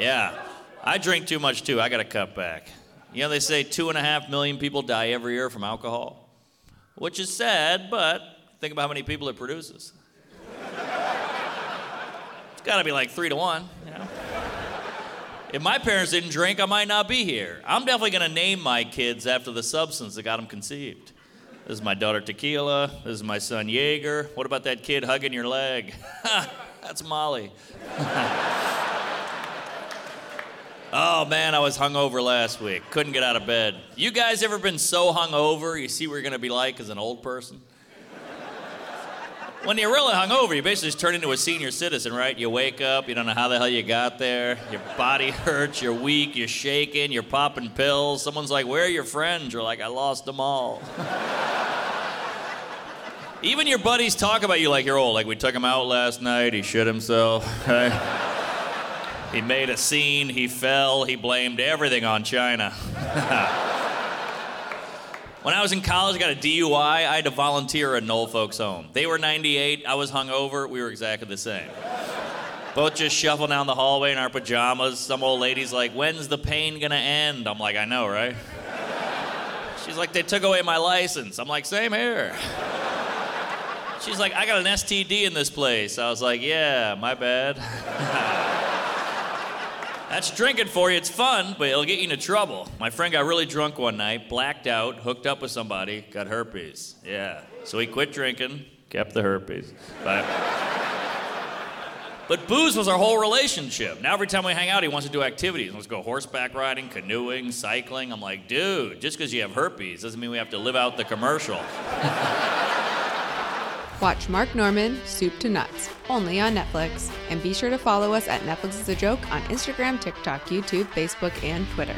Yeah, I drink too much too. I got to cut back. You know, they say two and a half million people die every year from alcohol, which is sad, but think about how many people it produces. it's got to be like three to one. You know? If my parents didn't drink, I might not be here. I'm definitely going to name my kids after the substance that got them conceived. This is my daughter Tequila. This is my son Jaeger. What about that kid hugging your leg? That's Molly. oh man, I was hungover last week. Couldn't get out of bed. You guys ever been so hungover you see what you're gonna be like as an old person? When you're really hungover, you basically just turn into a senior citizen, right? You wake up, you don't know how the hell you got there. Your body hurts, you're weak, you're shaking, you're popping pills. Someone's like, Where are your friends? You're like, I lost them all. Even your buddies talk about you like you're old. Like we took him out last night, he shit himself. Right? He made a scene, he fell, he blamed everything on China. when I was in college, I got a DUI. I had to volunteer at an old folks' home. They were 98, I was hungover, we were exactly the same. Both just shuffling down the hallway in our pajamas. Some old lady's like, When's the pain gonna end? I'm like, I know, right? She's like, They took away my license. I'm like, Same here. She's like, I got an STD in this place. I was like, yeah, my bad. That's drinking for you. It's fun, but it'll get you into trouble. My friend got really drunk one night, blacked out, hooked up with somebody, got herpes. Yeah. So he quit drinking, kept the herpes. But, but booze was our whole relationship. Now every time we hang out, he wants to do activities. Let's go horseback riding, canoeing, cycling. I'm like, dude, just because you have herpes doesn't mean we have to live out the commercial. Watch Mark Normand, Soup to Nuts, only on Netflix. And be sure to follow us at Netflix is a Joke on Instagram, TikTok, YouTube, Facebook, and Twitter.